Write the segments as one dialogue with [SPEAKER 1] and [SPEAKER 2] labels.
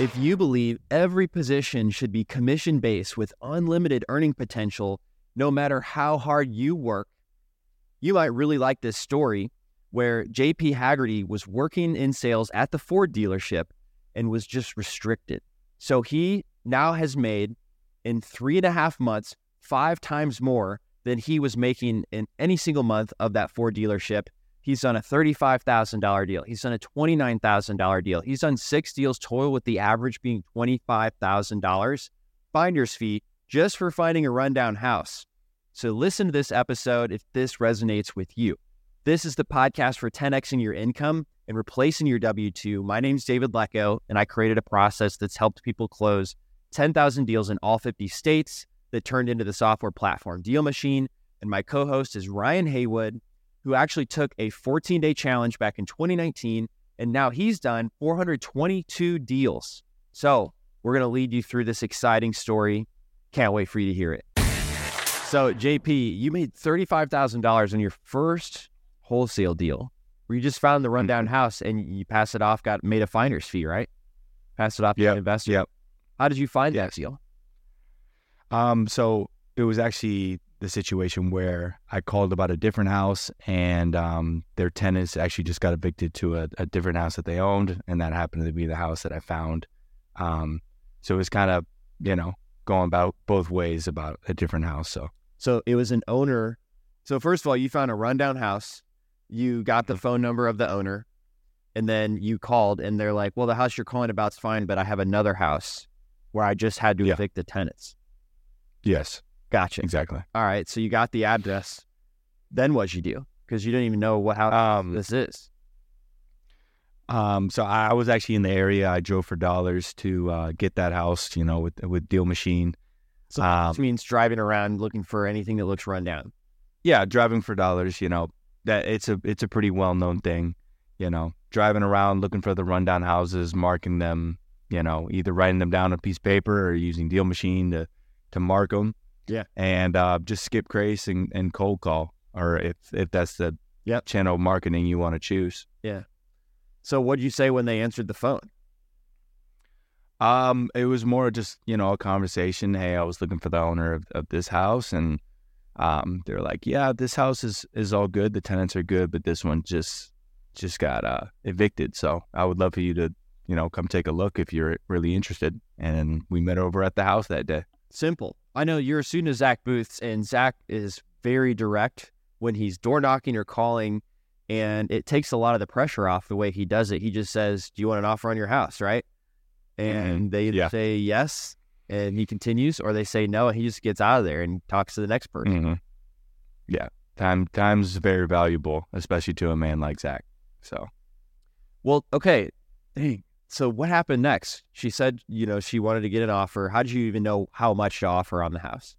[SPEAKER 1] If you believe every position should be commission based with unlimited earning potential, no matter how hard you work, you might really like this story where JP Haggarty was working in sales at the Ford dealership and was just restricted. So he now has made in three and a half months five times more than he was making in any single month of that Ford dealership. He's done a $35,000 deal. He's done a $29,000 deal. He's done six deals total with the average being $25,000 finder's fee just for finding a rundown house. So listen to this episode if this resonates with you. This is the podcast for 10xing your income and replacing your W 2. My name is David Lecko, and I created a process that's helped people close 10,000 deals in all 50 states that turned into the software platform Deal Machine. And my co host is Ryan Haywood, who actually took a 14 day challenge back in 2019. And now he's done 422 deals. So we're going to lead you through this exciting story. Can't wait for you to hear it. So, JP, you made $35,000 on your first wholesale deal where you just found the rundown
[SPEAKER 2] Mm-hmm.
[SPEAKER 1] house and you pass it off, got made a finder's fee, right? Pass it off to
[SPEAKER 2] Yep,
[SPEAKER 1] an investor.
[SPEAKER 2] yep.
[SPEAKER 1] How did you find that deal?
[SPEAKER 2] Um, so it was actually the situation where I called about a different house and um, their tenants actually just got evicted to a, a different house that they owned, and that happened to be the house that I found. Um, so it was kind of, you know, going about both ways about a different house. So
[SPEAKER 1] So it was an owner. So first of all, you found a rundown house. You got
[SPEAKER 2] Mm-hmm.
[SPEAKER 1] the phone number of the owner, and then you called, and they're like, "Well, the house you're calling about's fine, but I have another house where I just had to
[SPEAKER 2] Yeah.
[SPEAKER 1] evict the tenants."
[SPEAKER 2] yes,
[SPEAKER 1] Gotcha.
[SPEAKER 2] exactly.
[SPEAKER 1] All right. So you got the address. Then what'd you do? Because you didn't even know what house
[SPEAKER 2] Um,
[SPEAKER 1] this is.
[SPEAKER 2] Um, so I I was actually in the area. I drove for dollars to uh, get that house, you know, with with Deal Machine.
[SPEAKER 1] So
[SPEAKER 2] um,
[SPEAKER 1] this means driving around looking for anything that looks run down.
[SPEAKER 2] yeah, driving for dollars, you know, that it's a it's a pretty well known thing, you know, driving around looking for the rundown houses, marking them, you know, either writing them down on a piece of paper or using Deal Machine to to mark them.
[SPEAKER 1] Yeah.
[SPEAKER 2] and uh, just skip trace and, and cold call, or if if that's the
[SPEAKER 1] Yep.
[SPEAKER 2] channel of marketing you want to choose. Yeah.
[SPEAKER 1] So what'd you say when they answered the phone?
[SPEAKER 2] Um, it was more just you know a conversation. Hey, I was looking for the owner of, of this house, and um, they're like, yeah, this house is is all good. The tenants are good, but this one just just got uh evicted. So I would love for you to you know come take a look if you're really interested. And we met over at the house that day.
[SPEAKER 1] Simple. I know you're a student of Zach Booth's, and Zach is very direct when he's door knocking or calling, and it takes a lot of the pressure off the way he does it. He just says, "Do you want an offer on your house?" Right? And they
[SPEAKER 2] Yeah.
[SPEAKER 1] say yes, and he continues, or they say no, and he just gets out of there and talks to the next person.
[SPEAKER 2] Mm-hmm. Yeah, time time's very valuable, especially to a man like Zach. So.
[SPEAKER 1] Well, okay. Dang. So what happened next? She said, you know, she wanted to get an offer. How did you even know how much to offer on the house?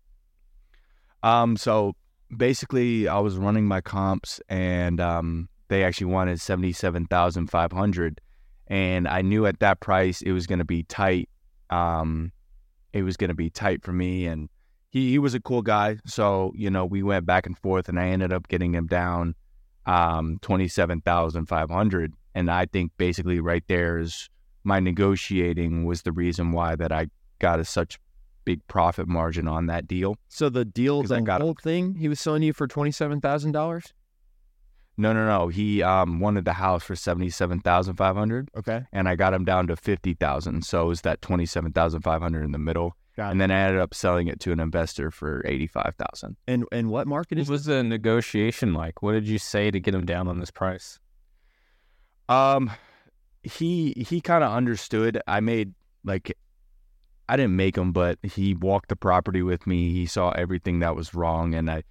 [SPEAKER 2] Um, so basically, I was running my comps, and um, they actually wanted seventy-seven thousand five hundred, and I knew at that price it was going to be tight. Um, it was going to be tight for me, and he he was a cool guy. So you know, we went back and forth, and I ended up getting him down um twenty-seven thousand five hundred, and I think basically right there is my negotiating was the reason why that I got a such big profit margin on that deal.
[SPEAKER 1] So the deal,
[SPEAKER 2] 'Cause I
[SPEAKER 1] the
[SPEAKER 2] got-
[SPEAKER 1] whole thing, he was selling you for twenty seven thousand dollars.
[SPEAKER 2] No, no, no. He um wanted the house for seventy seven thousand five hundred,
[SPEAKER 1] Okay,
[SPEAKER 2] and I got him down to fifty thousand. So it was that twenty seven thousand five hundred in the middle,
[SPEAKER 1] got
[SPEAKER 2] and then I ended up selling it to an investor for eighty five thousand.
[SPEAKER 1] And and what market
[SPEAKER 3] What
[SPEAKER 1] is
[SPEAKER 3] was the negotiation like? What did you say to get him down on this price?
[SPEAKER 2] Um, he he kind of understood. I made like I didn't make him, but he walked the property with me. He saw everything that was wrong, and I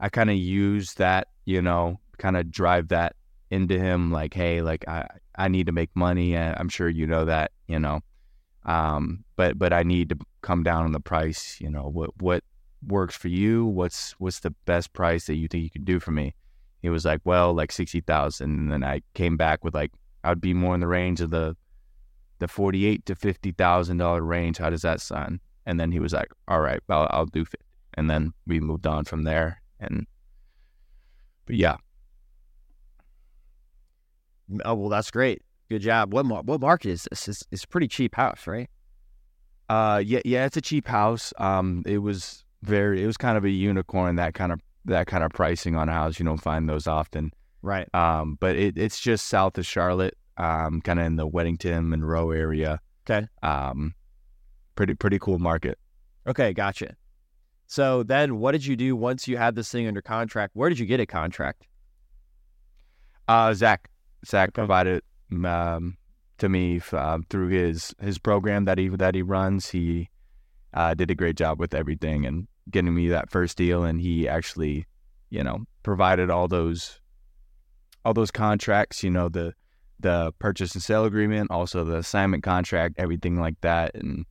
[SPEAKER 2] I kind of used that, you know, kind of drive that into him. Like, hey, like I I need to make money. and I'm sure you know that, you know. Um, but but I need to come down on the price. You know what what works for you? What's what's the best price that you think you can do for me? He was like, well, like sixty thousand, and then I came back with like I'd be more in the range of the the forty eight to fifty thousand dollar range. How does that sound? And then he was like, all right, I'll, I'll do 50. And then we moved on from there. And but yeah,
[SPEAKER 1] Oh well, that's great. Good job. What what market is this? It's, it's a pretty cheap house, right?
[SPEAKER 2] Uh, yeah, yeah, it's a cheap house. Um, it was very, it was kind of a unicorn that kind of that kind of pricing on a house. You don't find those often.
[SPEAKER 1] Right.
[SPEAKER 2] Um, but it, it's just south of Charlotte, um, kind of in the Weddington Monroe area.
[SPEAKER 1] Okay.
[SPEAKER 2] Um, pretty pretty cool market.
[SPEAKER 1] Okay, gotcha. So then, what did you do once you had this thing under contract? Where did you get a contract?
[SPEAKER 2] Uh, Zach Zach provided um, to me uh, through his his program that he that he runs. He uh, did a great job with everything and getting me that first deal, and he actually, you know, provided all those all those contracts. You know, the the purchase and sale agreement, also the assignment contract, everything like that, and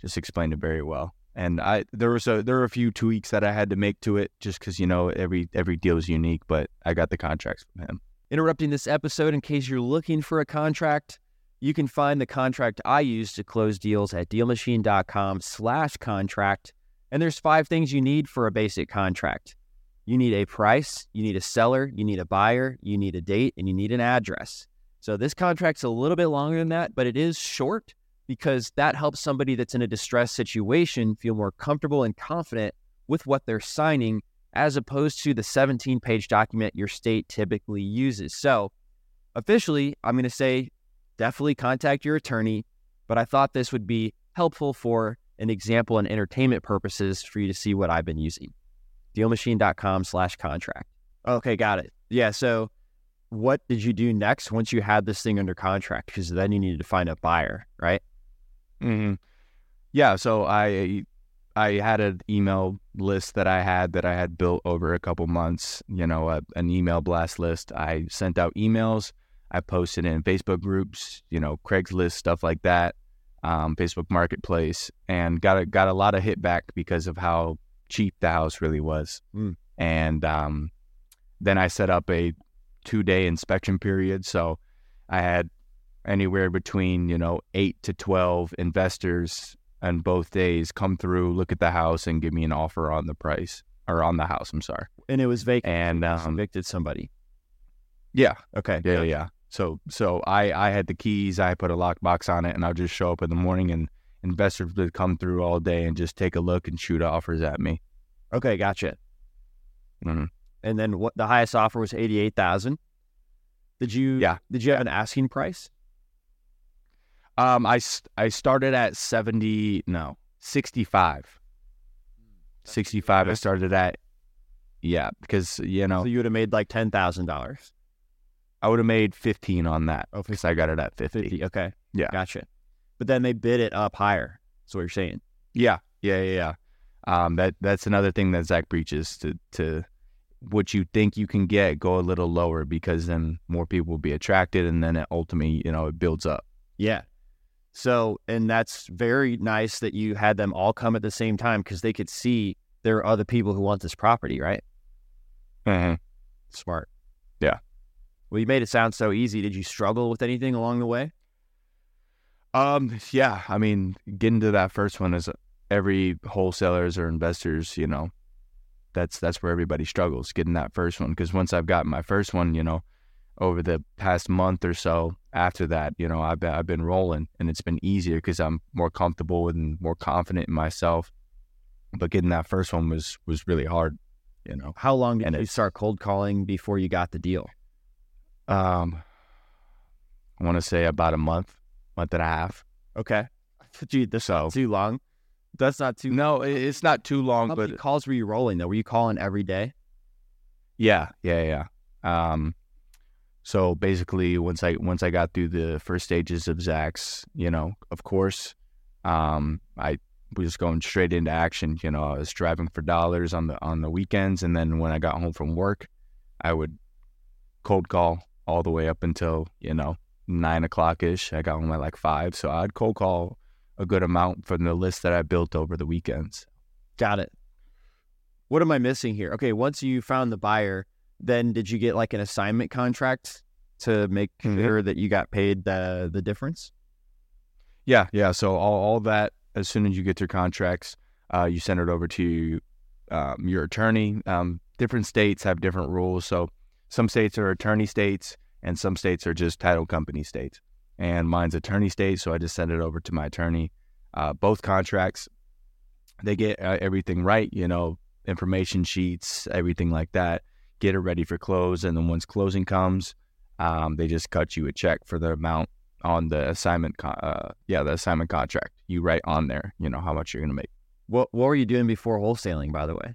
[SPEAKER 2] just explained it very well. And I there was a there were a few tweaks that I had to make to it just because you know every every deal is unique, but I got the contracts from him.
[SPEAKER 1] Interrupting this episode in case you're looking for a contract, you can find the contract I use to close deals at dealmachine.com slash contract. And there's five things you need for a basic contract. You need a price, you need a seller, you need a buyer, you need a date, and you need an address. So this contract's a little bit longer than that, but it is short because that helps somebody that's in a distressed situation feel more comfortable and confident with what they're signing as opposed to the 17 page document your state typically uses. So, officially, I'm going to say definitely contact your attorney, but I thought this would be helpful for an example and entertainment purposes for you to see what I've been using. Dealmachine.com slash contract. Okay, got it. Yeah. So, what did you do next once you had this thing under contract? Because then you needed to find a buyer, right?
[SPEAKER 2] Mm-hmm. Yeah. So I I had an email list that I had that I had built over a couple months. You know, a, an email blast list. I sent out emails. I posted in Facebook groups. You know, Craigslist stuff like that. Um, Facebook Marketplace, and got a got a lot of hit back because of how cheap the house really was.
[SPEAKER 1] Mm.
[SPEAKER 2] And um, then I set up a two day inspection period. So I had anywhere between, you know, eight to 12 investors on both days come through, look at the house, and give me an offer on the price or on the house. I'm sorry.
[SPEAKER 1] And it was vacant.
[SPEAKER 2] And um,
[SPEAKER 1] evicted somebody.
[SPEAKER 2] yeah,
[SPEAKER 1] Okay.
[SPEAKER 2] yeah, yeah. So, so I, I had the keys. I put a lockbox on it, and I'll just show up in the morning, and investors would come through all day and just take a look and shoot offers at me.
[SPEAKER 1] Okay. Gotcha.
[SPEAKER 2] Mhm.
[SPEAKER 1] And then what the highest offer was 88,000. Did you,
[SPEAKER 2] Yeah.
[SPEAKER 1] did you have an asking price?
[SPEAKER 2] Um, I I started at 70, no, 65. 65 I started at. Yeah, because, you know,
[SPEAKER 1] So you would have made like $10,000.
[SPEAKER 2] I would have made 15 on that
[SPEAKER 1] Oh,
[SPEAKER 2] because I got it at 50.
[SPEAKER 1] 50. Okay.
[SPEAKER 2] Yeah.
[SPEAKER 1] Gotcha. But then they bid it up higher. That's what you're saying.
[SPEAKER 2] Yeah, yeah, yeah, yeah. Um, that that's another thing that Zach preaches to to what you think you can get, go a little lower because then more people will be attracted, and then it ultimately, you know, it builds up.
[SPEAKER 1] Yeah. So, and that's very nice that you had them all come at the same time because they could see there are other people who want this property, right? Smart.
[SPEAKER 2] Yeah.
[SPEAKER 1] Well, you made it sound so easy. Did you struggle with anything along the way?
[SPEAKER 2] Um, yeah, I mean, getting to that first one is every wholesalers or investors, you know, that's that's where everybody struggles getting that first one because once I've gotten my first one, you know, over the past month or so after that, you know, I've been, I've been rolling and it's been easier because I'm more comfortable and more confident in myself. But getting that first one was was really hard, you know.
[SPEAKER 1] How long did
[SPEAKER 2] And
[SPEAKER 1] you start cold calling before you got the deal?
[SPEAKER 2] Um, I want to say about a month, month and a half.
[SPEAKER 1] Okay. Gee, this
[SPEAKER 2] So
[SPEAKER 1] too long. That's not too.
[SPEAKER 2] no, it- it's not too long,
[SPEAKER 1] How
[SPEAKER 2] but
[SPEAKER 1] many calls were you rolling though? Were you calling every day?
[SPEAKER 2] Yeah, yeah, yeah. Um, so basically, once I once I got through the first stages of Zach's, you know, of course, um, I was going straight into action. You know, I was driving for dollars on the on the weekends, and then when I got home from work, I would cold call all the way up until you know nine o'clock ish. I got home at like five, so I'd cold call a good amount from the list that I built over the weekends.
[SPEAKER 1] Got it. What am I missing here? Okay, once you found the buyer, then did you get like an assignment contract to make
[SPEAKER 2] Mhm.
[SPEAKER 1] sure that you got paid the the difference?
[SPEAKER 2] Yeah, yeah. So all, all that as soon as you get your contracts, uh, you send it over to um, your attorney. Um, different states have different rules. So some states are attorney states, and some states are just title company states. and mine's attorney state. So I just send it over to my attorney. Uh, both contracts, they get uh, everything right, you know, information sheets, everything like that. Get it ready for close, and then once closing comes, um, they just cut you a check for the amount on the assignment. Con- uh, yeah, the assignment contract. You write on there, you know, how much you're gonna make.
[SPEAKER 1] What What were you doing before wholesaling, by the way?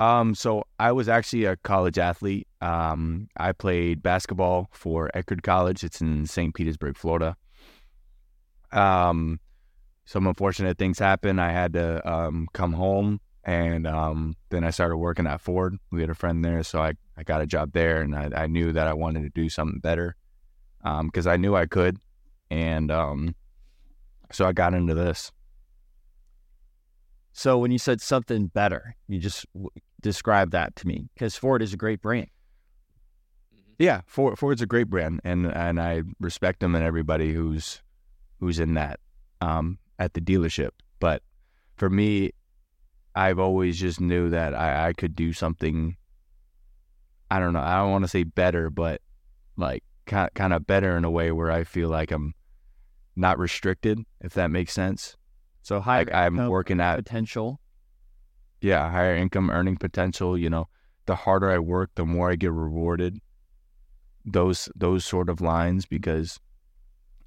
[SPEAKER 2] Um, so I was actually a college athlete. Um, I played basketball for Eckerd College. It's in St. Petersburg, Florida. Um, some unfortunate things happened. I had to um, come home, and um, then I started working at Ford. We had a friend there, so I, I got a job there, and I, I knew that I wanted to do something better because I knew I could, and um, so I got into this.
[SPEAKER 1] So when you said something better, you just describe that to me because Ford is a great brand.
[SPEAKER 2] Yeah, Ford, Ford's a great brand, and and I respect them and everybody who's who's in that um, at the dealership. But for me, I've always just knew that I, I could do something. I don't know. I don't want to say better, but like kind kind of better in a way where I feel like I'm not restricted, if that makes sense.
[SPEAKER 1] So higher
[SPEAKER 2] Like I'm working at
[SPEAKER 1] potential.
[SPEAKER 2] Yeah higher income earning potential. You know, the harder I work, the more I get rewarded. Those those sort of lines because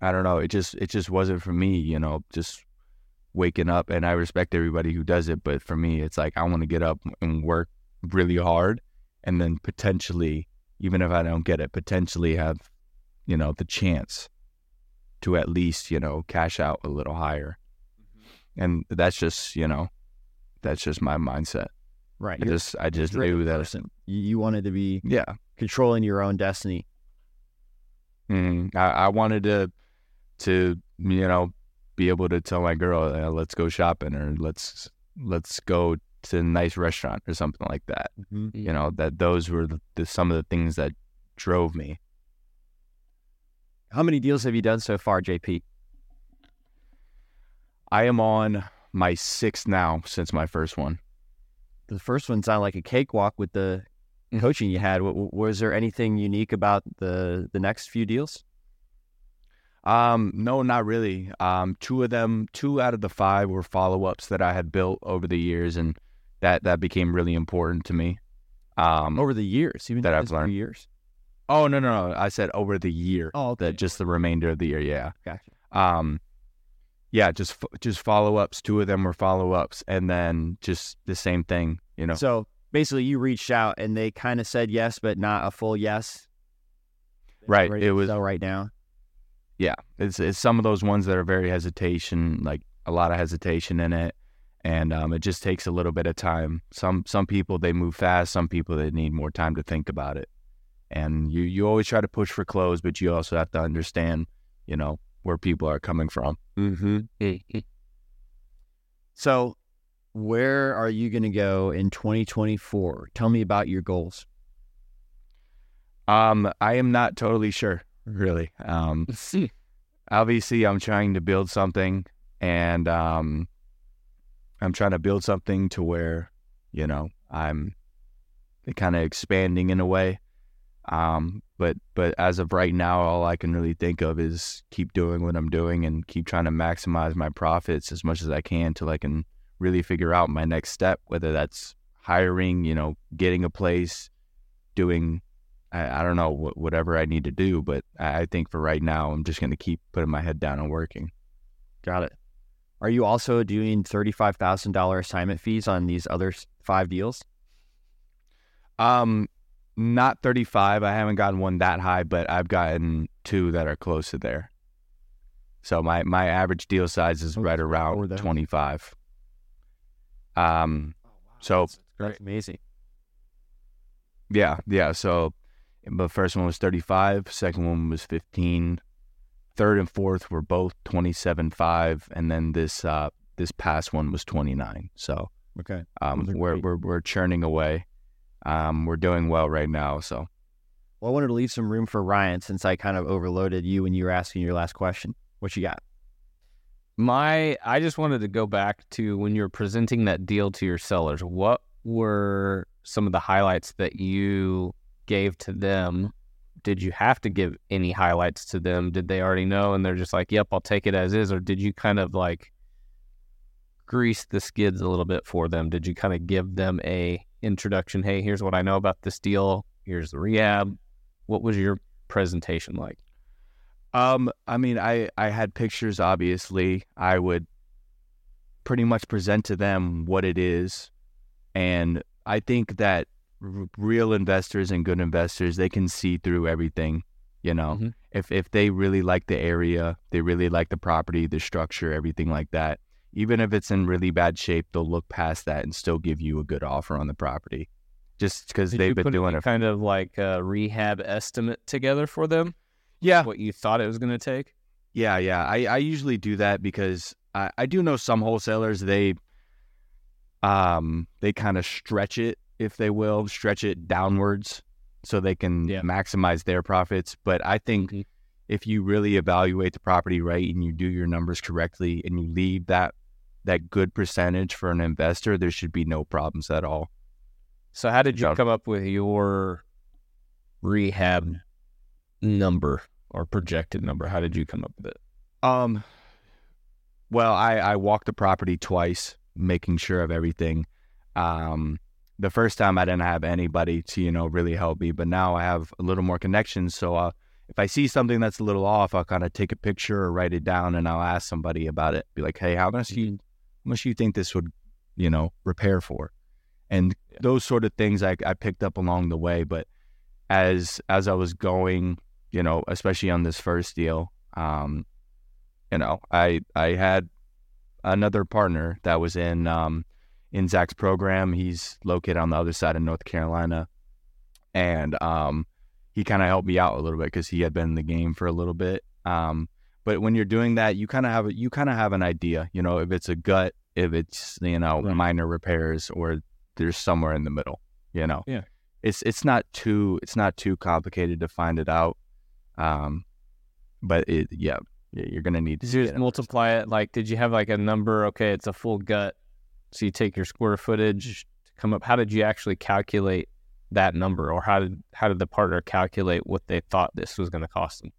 [SPEAKER 2] I don't know. It just it just wasn't for me. You know, just waking up and I respect everybody who does it, but for me, it's like I want to get up and work really hard, and then potentially, even if I don't get it, potentially have you know the chance to at least you know cash out a little higher, mm-hmm. and that's just you know that's just my mindset.
[SPEAKER 1] Right.
[SPEAKER 2] I
[SPEAKER 1] You're
[SPEAKER 2] just I just knew that
[SPEAKER 1] person. You, you wanted to be
[SPEAKER 2] yeah.
[SPEAKER 1] controlling your own destiny.
[SPEAKER 2] Mm, I, I wanted to to you know be able to tell my girl uh, let's go shopping or let's let's go to a nice restaurant or something like that. You know that those were the, the, some of the things that drove me.
[SPEAKER 1] How many deals have you done so far, JP?
[SPEAKER 2] I am on my sixth now since my first one.
[SPEAKER 1] The first one sounded like a cakewalk with the
[SPEAKER 2] Mm.
[SPEAKER 1] coaching you had. Was there anything unique about the the next few deals?
[SPEAKER 2] Um, no, not really. Um, two of them, two out of the five were follow ups that I had built over the years, and that that became really important to me. Um,
[SPEAKER 1] Over the years, even
[SPEAKER 2] That I've learned.
[SPEAKER 1] years.
[SPEAKER 2] oh no, no, no! I said over the year.
[SPEAKER 1] Oh, okay.
[SPEAKER 2] that just the remainder of the year. Yeah.
[SPEAKER 1] Gotcha.
[SPEAKER 2] Um, yeah, just just follow ups. Two of them were follow ups, and then just the same thing. You know,
[SPEAKER 1] So basically, you reached out and they kind of said yes, but not a full yes.
[SPEAKER 2] Right, it was-
[SPEAKER 1] right now.
[SPEAKER 2] yeah, it's it's some of those ones that are very hesitation, like a lot of hesitation in it, and um, it just takes a little bit of time. Some some people they move fast. Some people they need more time to think about it. And you you always try to push for close, but you also have to understand, you know, where people are coming from.
[SPEAKER 1] Mm-hmm. So, where are you going to go in 2024? Tell me about your goals.
[SPEAKER 2] Um, I am not totally sure, really. Um, obviously I'm trying to build something and um I'm trying to build something to where, you know, I'm kind of expanding in a way. Um but but as of right now all I can really think of is keep doing what I'm doing and keep trying to maximize my profits as much as I can till I can really figure out my next step whether that's hiring, you know, getting a place, doing I, I don't know wh- whatever I need to do, but I, I think for right now, I'm just going to keep putting my head down and working.
[SPEAKER 1] Got it. Are you also doing $35,000 assignment fees on these other five deals?
[SPEAKER 2] Um, not 35. I haven't gotten one that high, but I've gotten two that are close to there. So my my average deal size is
[SPEAKER 1] Oh,
[SPEAKER 2] right around 25. Um, so
[SPEAKER 1] That's amazing.
[SPEAKER 2] yeah, yeah. So the first one was 35. Second one was 15. Third and fourth were both 27.5, and then this uh this past one was 29. So
[SPEAKER 1] Okay.
[SPEAKER 2] um, we're, we're we're churning away. Um, we're doing well right now. So
[SPEAKER 1] Well, I wanted to leave some room for Ryan since I kind of overloaded you when you were asking your last question. What you got?
[SPEAKER 3] My, I just wanted to go back to when you were presenting that deal to your sellers. What were some of the highlights that you gave to them did you have to give any highlights to them? Did they already know and they're just like, "Yep, I'll take it as is," or did you kind of like grease the skids a little bit for them? Did you kind of give them a introduction? Hey, here's what I know about this deal. Here's the rehab. What was your presentation like?
[SPEAKER 2] Um, I mean, I I had pictures. Obviously, I would pretty much present to them what it is, and I think that r- real investors and good investors they can see through everything. You know,
[SPEAKER 3] Mhm.
[SPEAKER 2] if if they really like the area, they really like the property, the structure, everything like that. Even if it's in really bad shape, they'll look past that and still give you a good offer on the property, just because they've been doing it.
[SPEAKER 3] kind of like a rehab estimate together for them?
[SPEAKER 2] Yeah,
[SPEAKER 3] What you thought it was going to take?
[SPEAKER 2] Yeah, yeah. I, I usually do that because I, I do know some wholesalers they um they kind of stretch it, if they will, stretch it downwards so they can
[SPEAKER 3] Yeah.
[SPEAKER 2] maximize their profits. But I think
[SPEAKER 3] Mhm.
[SPEAKER 2] if you really evaluate the property right and you do your numbers correctly and you leave that that good percentage for an investor, there should be no problems at all.
[SPEAKER 3] So how did you come up with your rehab number or projected number? How did you come up with it?
[SPEAKER 2] Um, well, I, I walked the property twice, making sure of everything. Um, the first time I didn't have anybody to, you know, really help me, but now I have a little more connections. So uh, if I see something that's a little off, I'll kind of take a picture or write it down and I'll ask somebody about it. Be like, hey, how much do you, much do you think this would, you know, repair for? And those sort of things I, I picked up along the way. But as as I was going, you know, especially on this first deal, um, you know, I I had another partner that was in um, in Zach's program. He's located on the other side of North Carolina, and um, he kind of helped me out a little bit because he had been in the game for a little bit. Um, but when you're doing that, you kind of have you kind of have an idea, you know, if it's a gut, if it's you know
[SPEAKER 3] Right.
[SPEAKER 2] minor repairs, or there's somewhere in the middle, you know.
[SPEAKER 3] Yeah.
[SPEAKER 2] It's it's not too it's not too complicated to find it out. Um, but it yeah, you're gonna need to
[SPEAKER 3] just multiply it? Like, did you have like a number? Okay, it's a full gut. So you take your square footage to come up. How did you actually calculate that number, or how did how did the partner calculate what they thought this was going to cost them?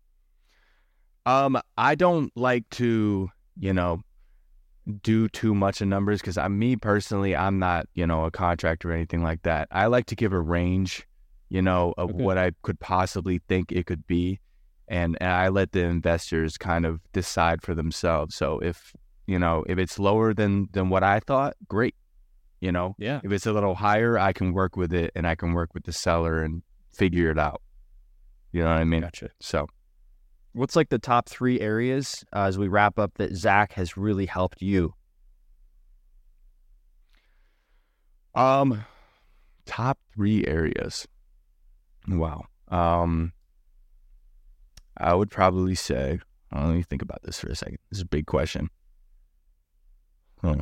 [SPEAKER 2] Um, I don't like to, you know, do too much of numbers because I'm me personally, I'm not, you know, a contractor or anything like that. I like to give a range, you know, of
[SPEAKER 3] Okay.
[SPEAKER 2] what I could possibly think it could be, and, and I let the investors kind of decide for themselves. So if you know if it's lower than than what I thought, great. You know,
[SPEAKER 3] Yeah.
[SPEAKER 2] if it's a little higher, I can work with it, and I can work with the seller and figure it out. You know what I mean?
[SPEAKER 3] Gotcha.
[SPEAKER 2] So.
[SPEAKER 1] What's like the top three areas uh, as we wrap up that Zach has really helped you?
[SPEAKER 2] Um, top three areas. Wow. Um, I would probably say. uh, let me think about this for a second. This is a big question. Huh.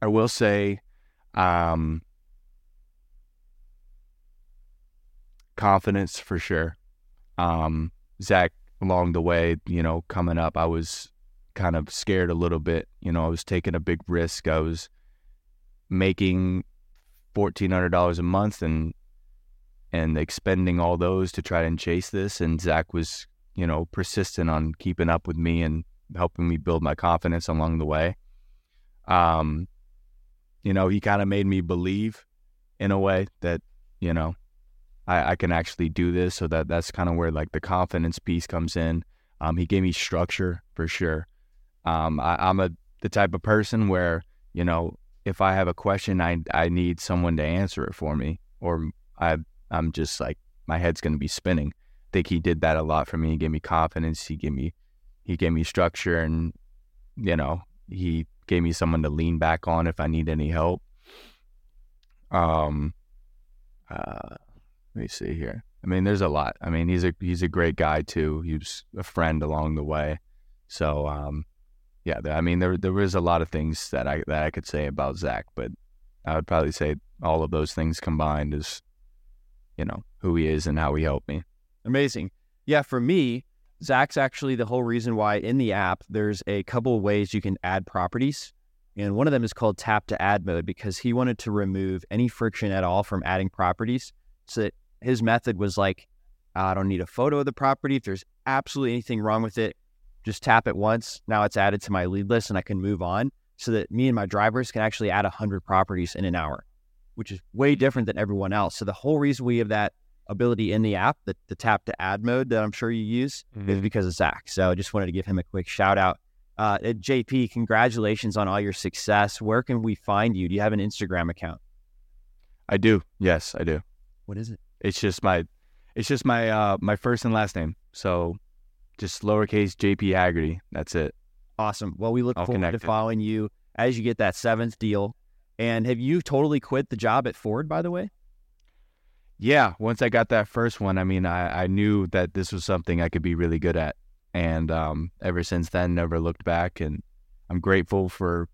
[SPEAKER 2] I will say, um, confidence for sure. Um, Zach, along the way, you know, coming up, I was kind of scared a little bit. You know, I was taking a big risk. I was making fourteen hundred dollars a month and and expending all those to try and chase this. And Zach was, you know, persistent on keeping up with me and helping me build my confidence along the way. Um, you know, he kind of made me believe in a way that, you know, I, I can actually do this. So that that's kind of where like the confidence piece comes in. Um, he gave me structure for sure. Um, I, I'm a the type of person where you know if I have a question, I I need someone to answer it for me, or I I'm just like my head's gonna be spinning. I think he did that a lot for me. He gave me confidence. He gave me he gave me structure, and you know he gave me someone to lean back on if I need any help. Um, uh, let me see here. I mean, there's a lot. I mean, he's a he's a great guy too. He was a friend along the way. So, um, yeah. I mean, there there was a lot of things that I that I could say about Zach, but I would probably say all of those things combined is, you know, who he is and how he helped me.
[SPEAKER 1] Amazing. Yeah, for me, Zach's actually the whole reason why in the app there's a couple ways you can add properties. And one of them is called tap to add mode because he wanted to remove any friction at all from adding properties. So that his method was like, I don't need a photo of the property. If there's absolutely anything wrong with it, just tap it once. Now it's added to my lead list and I can move on so that me and my drivers can actually add 100 properties in an hour, which is way different than everyone else. So the whole reason we have that ability in the app, the, the tap to add mode that I'm sure you use, mm-hmm. is because of Zach. So I just wanted to give him a quick shout out. Uh, JP, congratulations on all your success. Where can we find you? Do you have an Instagram account?
[SPEAKER 2] I do. Yes, I do.
[SPEAKER 1] What is it?
[SPEAKER 2] It's just my, it's just my uh my first and last name. So, just lowercase JP Haggarty. That's it.
[SPEAKER 1] Awesome. Well, we look I'll forward to following you as you get that seventh deal. And have you totally quit the job at Ford, by the way?
[SPEAKER 2] Yeah. Once I got that first one, I mean, I, I knew that this was something I could be really good at. And um, ever since then, never looked back. And I'm grateful for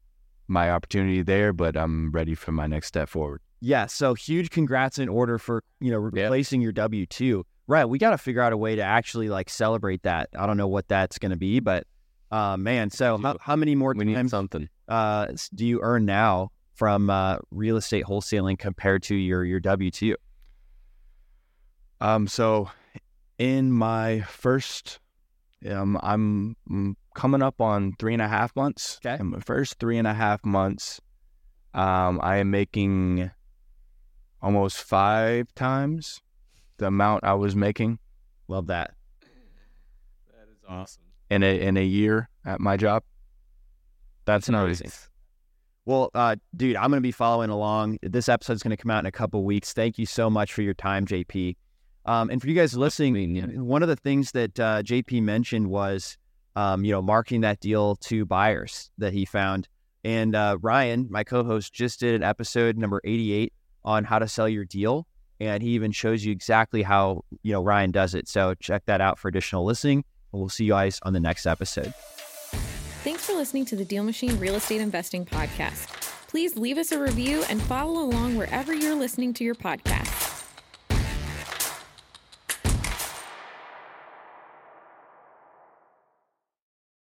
[SPEAKER 2] my opportunity there, but I'm ready for my next step forward.
[SPEAKER 1] Yeah. So huge congrats in order for, you know, replacing yep. your W 2. Right. We got to figure out a way to actually like celebrate that. I don't know what that's going to be, but uh, man. So how, how many more
[SPEAKER 3] we
[SPEAKER 1] times
[SPEAKER 3] something.
[SPEAKER 1] Uh, do you earn now from uh, real estate wholesaling compared to your, your W 2?
[SPEAKER 2] Um, so in my first um, I'm coming up on three and a half months.
[SPEAKER 1] Okay.
[SPEAKER 2] In my first three and a half months, um, I am making almost five times the amount I was making.
[SPEAKER 1] Love that.
[SPEAKER 3] That is awesome.
[SPEAKER 2] In a in a year at my job.
[SPEAKER 1] That's amazing. Well, uh, dude, I'm going to be following along. This episode's going to come out in a couple weeks. Thank you so much for your time, JP. Um, and for you guys listening, one of the things that uh, JP mentioned was, um, you know, marketing that deal to buyers that he found. And uh, Ryan, my co-host, just did an episode number 88 on how to sell your deal, and he even shows you exactly how you know Ryan does it. So check that out for additional listening, and we'll see you guys on the next episode.
[SPEAKER 4] Thanks for listening to the Deal Machine Real Estate Investing Podcast. Please leave us a review and follow along wherever you're listening to your podcast.